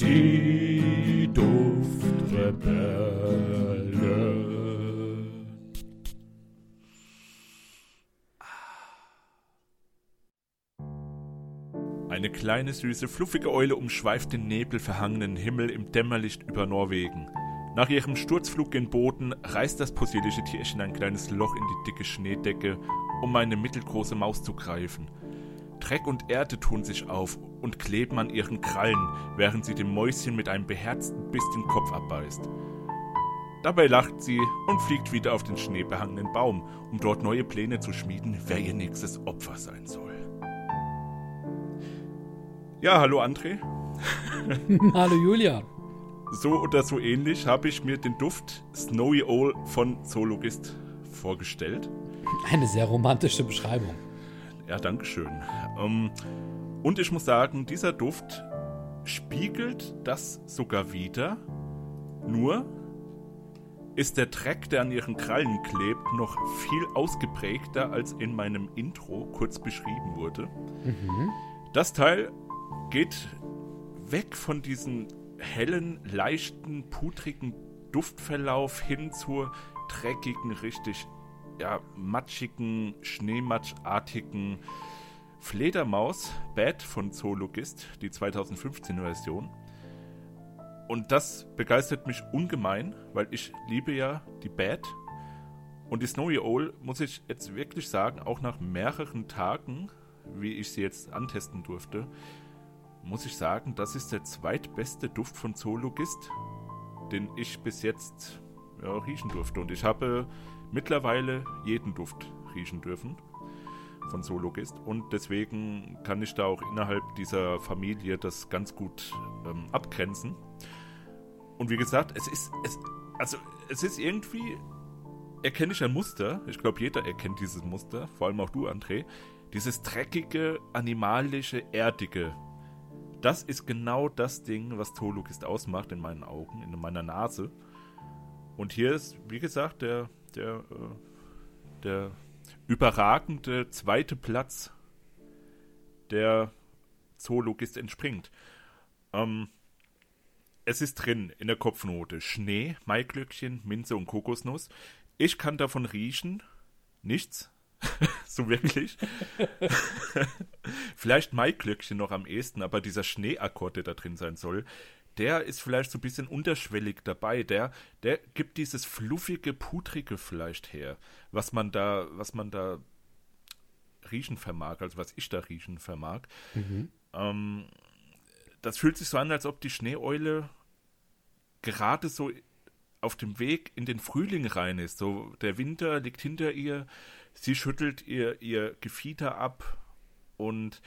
Die Duftrebelle. Eine kleine, süße, fluffige Eule umschweift den nebelverhangenen Himmel im Dämmerlicht über Norwegen. Nach ihrem Sturzflug gen Boden reißt das possierliche Tierchen ein kleines Loch in die dicke Schneedecke, um eine mittelgroße Maus zu greifen. Dreck und Erde tun sich auf und kleben an ihren Krallen, während sie dem Mäuschen mit einem beherzten Biss den Kopf abbeißt. Dabei lacht sie und fliegt wieder auf den schneebehangenen Baum, um dort neue Pläne zu schmieden, wer ihr nächstes Opfer sein soll. Ja, hallo André. hallo Julia. So oder so ähnlich habe ich mir den Duft Snowy Owl von Zoologist vorgestellt. Eine sehr romantische Beschreibung. Ja, danke schön. Ähm, und ich muss sagen, dieser Duft spiegelt das sogar wieder. Nur ist der Dreck, der an ihren Krallen klebt, noch viel ausgeprägter als in meinem Intro kurz beschrieben wurde. Mhm. Das Teil geht weg von diesem hellen, leichten, putrigen Duftverlauf hin zur dreckigen, richtig ja, matschigen, schneematschartigen Fledermaus Bad von Zoologist, die 2015 Version. Und das begeistert mich ungemein, weil ich liebe ja die Bad. Und die Snowy Owl, muss ich jetzt wirklich sagen, auch nach mehreren Tagen, wie ich sie jetzt antesten durfte, muss ich sagen, das ist der zweitbeste Duft von Zoologist, den ich bis jetzt ja, riechen durfte. Und ich habe mittlerweile jeden Duft riechen dürfen von Zoologist und deswegen kann ich da auch innerhalb dieser Familie das ganz gut ähm, abgrenzen. Und wie gesagt, es ist es also es ist irgendwie erkenne ich ein Muster. Ich glaube, jeder erkennt dieses Muster, vor allem auch du, André. Dieses dreckige, animalische, erdige das ist genau das Ding, was Tolukist ausmacht in meinen Augen, in meiner Nase. Und hier ist, wie gesagt, der, der, äh, der überragende zweite Platz, der Zoologist entspringt. Ähm, es ist drin in der Kopfnote Schnee, Maiglöckchen, Minze und Kokosnuss. Ich kann davon riechen nichts. so wirklich. vielleicht Maiglöckchen noch am ehesten, aber dieser Schneeakkord, der da drin sein soll, der ist vielleicht so ein bisschen unterschwellig dabei. Der, der gibt dieses fluffige, putrige vielleicht her, was man da, was man da riechen vermag, also was ich da riechen vermag. Mhm. Ähm, das fühlt sich so an, als ob die Schneeeule gerade so auf dem Weg in den Frühling rein ist. So, der Winter liegt hinter ihr, sie schüttelt ihr, ihr Gefieder ab und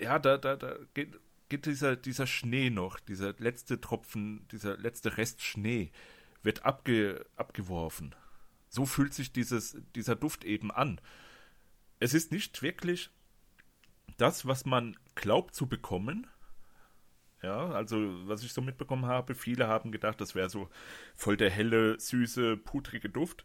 ja, da, da, da geht, geht dieser, dieser Schnee noch, dieser letzte Tropfen, dieser letzte Rest Schnee wird abge, abgeworfen. So fühlt sich dieses, dieser Duft eben an. Es ist nicht wirklich das, was man glaubt zu bekommen. Ja, also was ich so mitbekommen habe, viele haben gedacht, das wäre so voll der helle, süße, putrige Duft.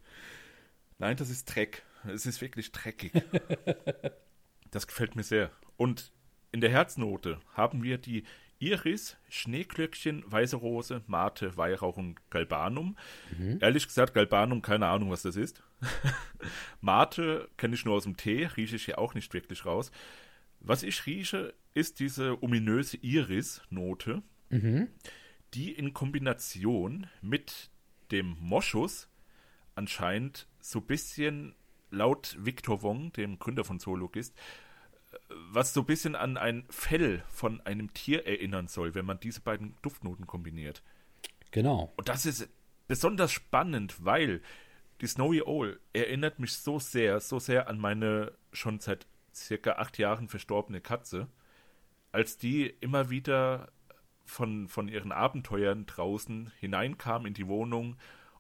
Nein, das ist Dreck. Es ist wirklich dreckig. das gefällt mir sehr. Und in der Herznote haben wir die Iris, Schneeglöckchen, Weiße Rose, Mate, Weihrauch und Galbanum. Mhm. Ehrlich gesagt, Galbanum, keine Ahnung, was das ist. Mate kenne ich nur aus dem Tee, rieche ich hier auch nicht wirklich raus. Was ich rieche, ist diese ominöse Iris-Note, mhm. die in Kombination mit dem Moschus anscheinend so ein bisschen laut Victor Wong, dem Gründer von Zoologist, was so ein bisschen an ein Fell von einem Tier erinnern soll, wenn man diese beiden Duftnoten kombiniert. Genau. Und das ist besonders spannend, weil die Snowy Owl erinnert mich so sehr, so sehr an meine schon seit circa acht Jahren verstorbene Katze, als die immer wieder von, von ihren Abenteuern draußen hineinkam in die Wohnung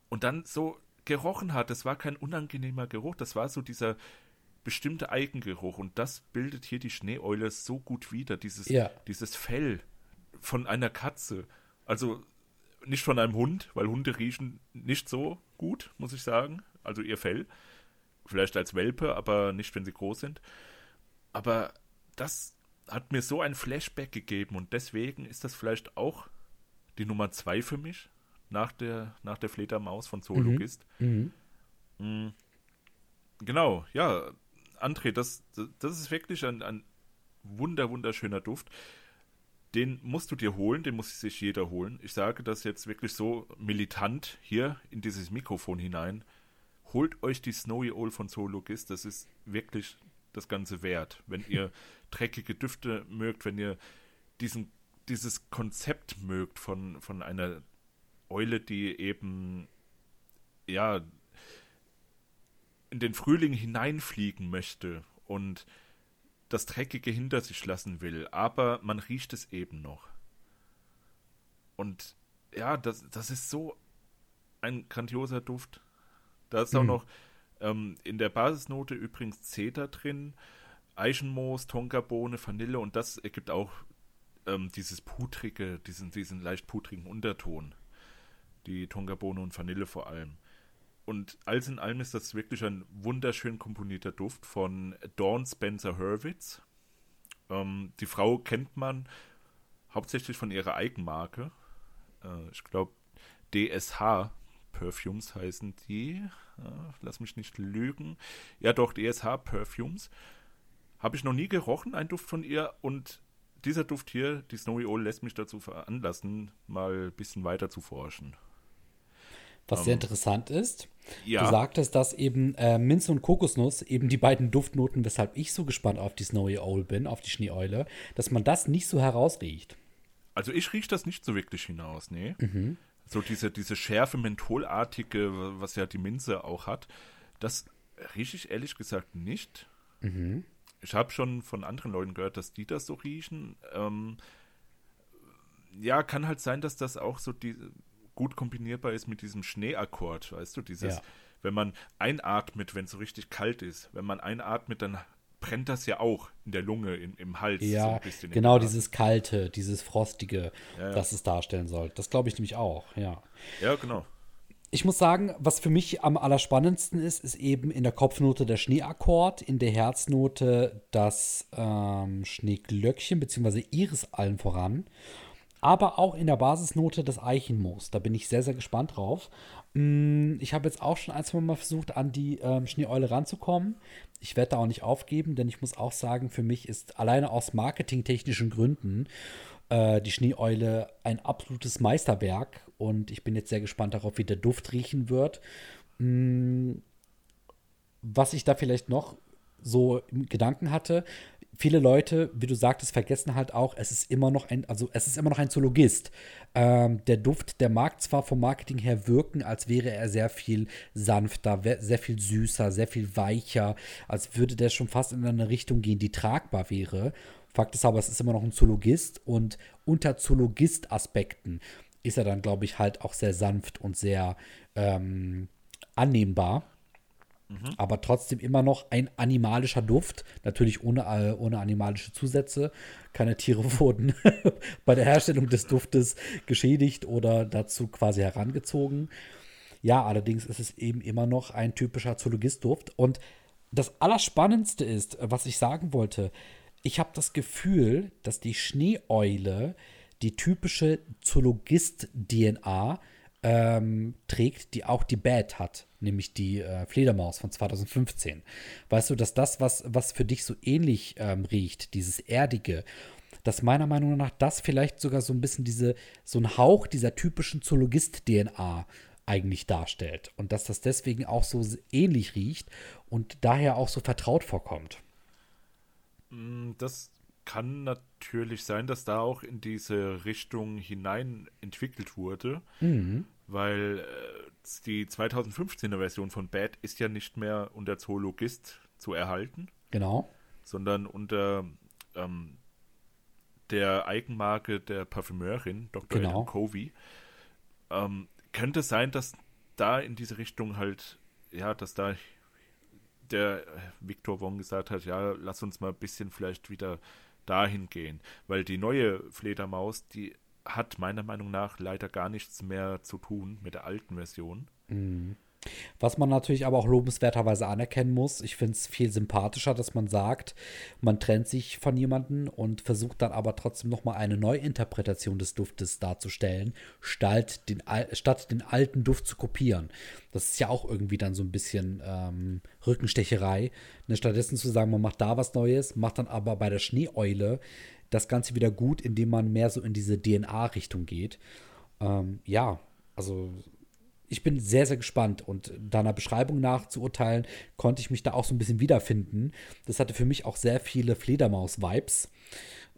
und dann so gerochen hat. Das war kein unangenehmer Geruch, das war so dieser bestimmte Eigengeruch. Und das bildet hier die Schneeeule so gut wider, dieses, ja. dieses Fell von einer Katze. Also nicht von einem Hund, weil Hunde riechen nicht so gut, muss ich sagen. Also ihr Fell. Vielleicht als Welpe, aber nicht, wenn sie groß sind. Aber das hat mir so ein Flashback gegeben und deswegen ist das vielleicht auch die Nummer zwei für mich nach der, nach der Fledermaus von Zoologist. Mhm. Mhm. Genau, ja, André, das, das ist wirklich ein, ein wunder, wunderschöner Duft. Den musst du dir holen, den muss sich jeder holen. Ich sage das jetzt wirklich so militant hier in dieses Mikrofon hinein. Holt euch die Snowy Owl von Zoologist, das ist wirklich das Ganze wert. Wenn ihr dreckige Düfte mögt, wenn ihr diesen, dieses Konzept mögt von, von einer Eule, die eben ja in den Frühling hineinfliegen möchte und das Dreckige hinter sich lassen will, aber man riecht es eben noch. Und ja, das, das ist so ein grandioser Duft. Da ist mhm. auch noch ähm, in der Basisnote übrigens Zeder drin, Eichenmoos, Tonkabohne, Vanille und das ergibt auch ähm, dieses putrige, diesen, diesen leicht putrigen Unterton. Die Tonkabohne und Vanille vor allem. Und alles in allem ist das wirklich ein wunderschön komponierter Duft von Dawn Spencer Hurwitz. Ähm, die Frau kennt man hauptsächlich von ihrer Eigenmarke. Äh, ich glaube, DSH Perfumes heißen die. Äh, lass mich nicht lügen. Ja, doch, DSH Perfumes. Habe ich noch nie gerochen, ein Duft von ihr. Und dieser Duft hier, die Snowy Owl, lässt mich dazu veranlassen, mal ein bisschen weiter zu forschen. Was um, sehr ähm, interessant ist. Ja. Du sagtest, dass eben äh, Minze und Kokosnuss eben die beiden Duftnoten, weshalb ich so gespannt auf die Snowy Owl bin, auf die Schneeeule, dass man das nicht so herausriecht. Also ich rieche das nicht so wirklich hinaus, nee. Mhm. So diese, diese schärfe, mentholartige, was ja die Minze auch hat, das rieche ich ehrlich gesagt nicht. Mhm. Ich habe schon von anderen Leuten gehört, dass die das so riechen. Ähm, ja, kann halt sein, dass das auch so die, gut kombinierbar ist mit diesem Schneeakkord, weißt du, dieses, ja. wenn man einatmet, wenn es so richtig kalt ist, wenn man einatmet, dann brennt das ja auch in der Lunge, in, im Hals. Ja, so genau dieses Kalte, dieses Frostige, ja. das es darstellen soll. Das glaube ich nämlich auch, ja. Ja, genau. Ich muss sagen, was für mich am allerspannendsten ist, ist eben in der Kopfnote der Schneeakkord, in der Herznote das ähm, Schneeglöckchen, beziehungsweise Iris allen voran aber auch in der Basisnote des Eichenmoos. Da bin ich sehr, sehr gespannt drauf. Mm, ich habe jetzt auch schon ein, zwei Mal versucht, an die ähm, Schneeeule ranzukommen. Ich werde da auch nicht aufgeben, denn ich muss auch sagen, für mich ist alleine aus marketingtechnischen Gründen äh, die Schneeeule ein absolutes Meisterwerk und ich bin jetzt sehr gespannt darauf, wie der Duft riechen wird. Mm, was ich da vielleicht noch so im Gedanken hatte, viele Leute, wie du sagtest, vergessen halt auch, es ist immer noch ein, also es ist immer noch ein Zoologist. Ähm, der Duft, der mag zwar vom Marketing her wirken, als wäre er sehr viel sanfter, sehr viel süßer, sehr viel weicher, als würde der schon fast in eine Richtung gehen, die tragbar wäre. Fakt ist aber, es ist immer noch ein Zoologist und unter Zoologist-Aspekten ist er dann, glaube ich, halt auch sehr sanft und sehr ähm, annehmbar. Mhm. Aber trotzdem immer noch ein animalischer Duft. Natürlich ohne, äh, ohne animalische Zusätze. Keine Tiere wurden bei der Herstellung des Duftes geschädigt oder dazu quasi herangezogen. Ja, allerdings ist es eben immer noch ein typischer Zoologist-Duft. Und das Allerspannendste ist, was ich sagen wollte, ich habe das Gefühl, dass die Schneeeule die typische Zoologist-DNA ähm, trägt, die auch die Bad hat, nämlich die äh, Fledermaus von 2015. Weißt du, dass das, was, was für dich so ähnlich ähm, riecht, dieses Erdige, dass meiner Meinung nach das vielleicht sogar so ein bisschen diese, so ein Hauch dieser typischen Zoologist-DNA eigentlich darstellt. Und dass das deswegen auch so ähnlich riecht und daher auch so vertraut vorkommt. Mm, das kann natürlich sein, dass da auch in diese Richtung hinein entwickelt wurde, mhm. weil äh, die 2015er Version von Bad ist ja nicht mehr unter Zoologist zu erhalten. Genau. Sondern unter ähm, der Eigenmarke der Parfümeurin, Dr. Genau. Covey. Ähm, könnte sein, dass da in diese Richtung halt, ja, dass da der Victor Wong gesagt hat, ja, lass uns mal ein bisschen vielleicht wieder dahin gehen. Weil die neue Fledermaus, die hat meiner Meinung nach leider gar nichts mehr zu tun mit der alten Version. Mhm. Was man natürlich aber auch lobenswerterweise anerkennen muss, ich finde es viel sympathischer, dass man sagt, man trennt sich von jemandem und versucht dann aber trotzdem nochmal eine Neuinterpretation des Duftes darzustellen, statt den, statt den alten Duft zu kopieren. Das ist ja auch irgendwie dann so ein bisschen ähm, Rückenstecherei. Ne, stattdessen zu sagen, man macht da was Neues, macht dann aber bei der Schneeeule das Ganze wieder gut, indem man mehr so in diese DNA-Richtung geht. Ähm, ja, also ich bin sehr, sehr gespannt und deiner Beschreibung nach zu urteilen, konnte ich mich da auch so ein bisschen wiederfinden. Das hatte für mich auch sehr viele Fledermaus-Vibes,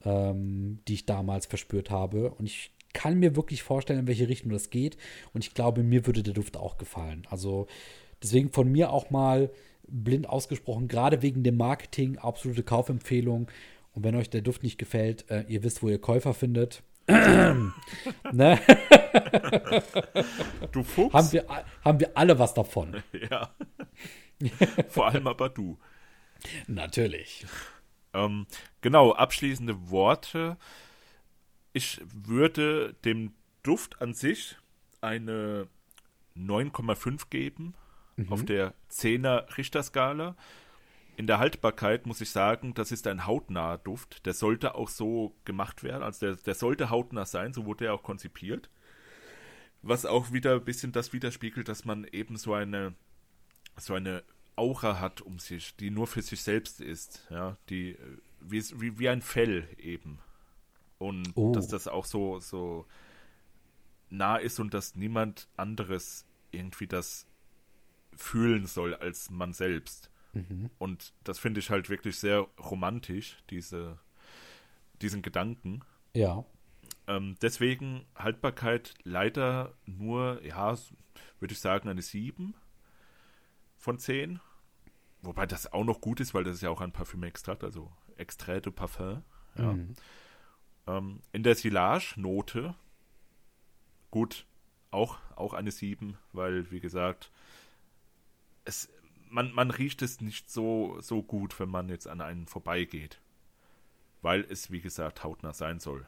ähm, die ich damals verspürt habe. Und ich kann mir wirklich vorstellen, in welche Richtung das geht. Und ich glaube, mir würde der Duft auch gefallen. Also deswegen von mir auch mal blind ausgesprochen, gerade wegen dem Marketing, absolute Kaufempfehlung. Und wenn euch der Duft nicht gefällt, äh, ihr wisst, wo ihr Käufer findet. ne? du Fuchs. Haben wir, haben wir alle was davon. Ja. Vor allem aber du. Natürlich. Ähm, genau, abschließende Worte. Ich würde dem Duft an sich eine 9,5 geben mhm. auf der 10er Richterskala in der Haltbarkeit muss ich sagen, das ist ein hautnaher Duft. Der sollte auch so gemacht werden. Also der, der sollte hautnah sein, so wurde er auch konzipiert. Was auch wieder ein bisschen das widerspiegelt, dass man eben so eine, so eine Aura hat um sich, die nur für sich selbst ist. Ja, die, wie, wie, wie ein Fell eben. Und oh. dass das auch so, so nah ist und dass niemand anderes irgendwie das fühlen soll als man selbst. Mhm. Und das finde ich halt wirklich sehr romantisch, diese, diesen Gedanken. Ja. Ähm, deswegen Haltbarkeit leider nur, ja, würde ich sagen, eine 7 von 10. Wobei das auch noch gut ist, weil das ist ja auch ein Parfümextrakt, also Extrait de Parfum. Ja. Mhm. Ähm, in der Silage-Note, gut, auch, auch eine 7, weil, wie gesagt, es man, man riecht es nicht so, so gut, wenn man jetzt an einen vorbeigeht. Weil es, wie gesagt, hautnah sein soll.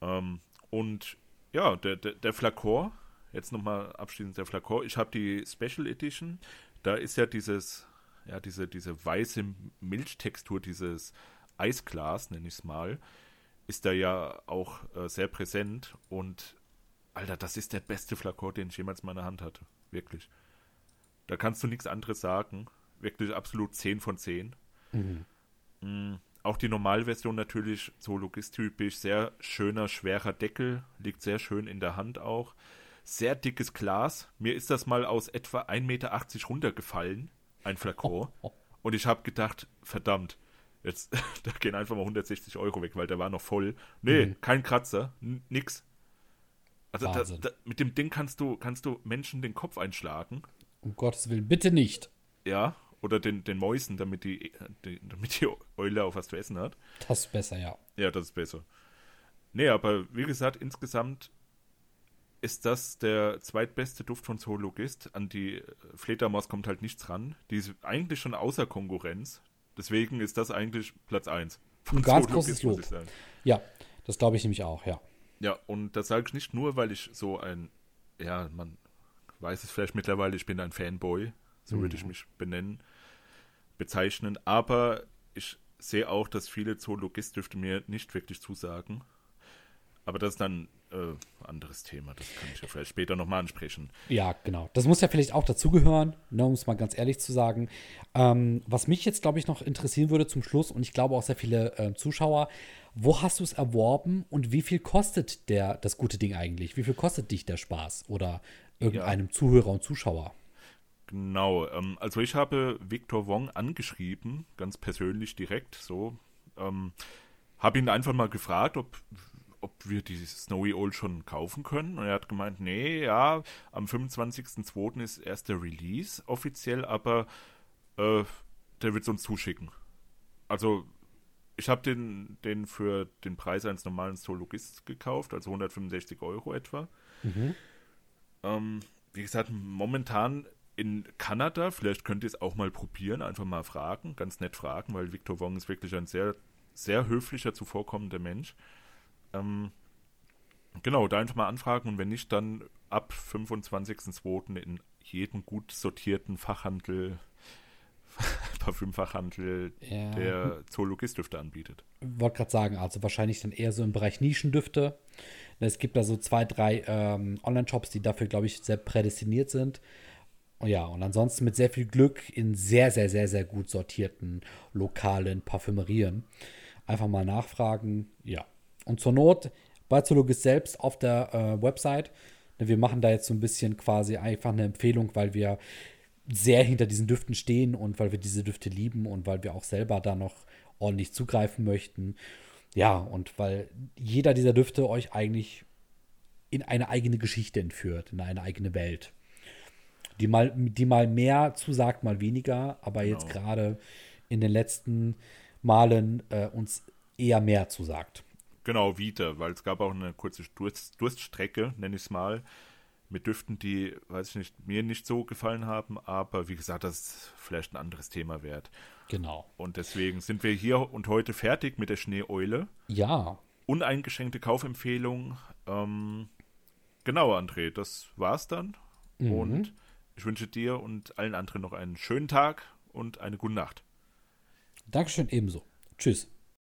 Ähm, und ja, der, der, der Flakor, jetzt nochmal abschließend der Flakor. Ich habe die Special Edition. Da ist ja dieses, ja, diese, diese weiße Milchtextur, dieses Eisglas, nenne ich es mal, ist da ja auch äh, sehr präsent. Und Alter, das ist der beste Flakor, den ich jemals in meiner Hand hatte. Wirklich. Da kannst du nichts anderes sagen. Wirklich absolut 10 von 10. Mhm. Mhm. Auch die Normalversion natürlich so logistypisch. Sehr schöner, schwerer Deckel. Liegt sehr schön in der Hand auch. Sehr dickes Glas. Mir ist das mal aus etwa 1,80 Meter runtergefallen. Ein Flakon. Oh, oh. Und ich habe gedacht, verdammt, jetzt da gehen einfach mal 160 Euro weg, weil der war noch voll. Nee, mhm. kein Kratzer, nix. Also da, da, mit dem Ding kannst du, kannst du Menschen den Kopf einschlagen. Um Gottes Willen, bitte nicht. Ja, oder den, den Mäusen, damit die, die, damit die Eule auch was zu essen hat. Das ist besser, ja. Ja, das ist besser. Nee, aber wie gesagt, insgesamt ist das der zweitbeste Duft von Zoologist. An die Fledermaus kommt halt nichts ran. Die ist eigentlich schon außer Konkurrenz. Deswegen ist das eigentlich Platz 1. Ein ganz großes Lob. Ja, das glaube ich nämlich auch, ja. Ja, und das sage ich nicht nur, weil ich so ein, ja, man weiß es vielleicht mittlerweile, ich bin ein Fanboy, so mhm. würde ich mich benennen, bezeichnen. Aber ich sehe auch, dass viele Zoologist-Düfte mir nicht wirklich zusagen. Aber das ist dann äh, anderes Thema. Das kann ich ja vielleicht später nochmal ansprechen. Ja, genau. Das muss ja vielleicht auch dazugehören, ne, um es mal ganz ehrlich zu sagen. Ähm, was mich jetzt, glaube ich, noch interessieren würde zum Schluss, und ich glaube auch sehr viele äh, Zuschauer, wo hast du es erworben und wie viel kostet der, das gute Ding eigentlich? Wie viel kostet dich der Spaß? Oder irgendeinem ja. Zuhörer und Zuschauer. Genau, ähm, also ich habe Victor Wong angeschrieben, ganz persönlich direkt so. Ähm, habe ihn einfach mal gefragt, ob, ob wir die Snowy Old schon kaufen können. Und er hat gemeint, nee, ja, am 25.02. ist erst der Release offiziell, aber äh, der wird es uns zuschicken. Also ich habe den, den für den Preis eines normalen Zoologist gekauft, also 165 Euro etwa. Mhm. Ähm, wie gesagt, momentan in Kanada, vielleicht könnt ihr es auch mal probieren, einfach mal fragen, ganz nett fragen, weil Victor Wong ist wirklich ein sehr, sehr höflicher, zuvorkommender Mensch. Ähm, Genau, da einfach mal anfragen und wenn nicht, dann ab 25.02. in jedem gut sortierten Fachhandel, Parfümfachhandel, Ja. der Zoologist-Düfte anbietet. wollte gerade sagen, also wahrscheinlich dann eher so im Bereich Nischendüfte. Es gibt da so zwei, drei ähm, Online-Shops, die dafür, glaube ich, sehr prädestiniert sind. Und ja, und ansonsten mit sehr viel Glück in sehr, sehr, sehr, sehr gut sortierten lokalen Parfümerien. Einfach mal nachfragen, ja. Und zur Not bei Zoologist selbst auf der äh, Website. Wir machen da jetzt so ein bisschen quasi einfach eine Empfehlung, weil wir sehr hinter diesen Düften stehen und weil wir diese Düfte lieben und weil wir auch selber da noch ordentlich zugreifen möchten. Ja, und weil jeder dieser Düfte euch eigentlich in eine eigene Geschichte entführt, in eine eigene Welt. Die mal, die mal mehr zusagt, mal weniger, aber jetzt Genau. gerade in den letzten Malen äh, uns eher mehr zusagt. Genau, wieder, weil es gab auch eine kurze Durst, Durststrecke, nenne ich es mal, mit Düften, die, weiß ich nicht, mir nicht so gefallen haben, aber wie gesagt, das ist vielleicht ein anderes Thema wert. Genau. Und deswegen sind wir hier und heute fertig mit der Schneeeule. Ja, Uneingeschränkte Kaufempfehlung. Ähm, genau, André, das war's dann. Und ich wünsche dir und allen anderen noch einen schönen Tag und eine gute Nacht. Dankeschön ebenso. Tschüss.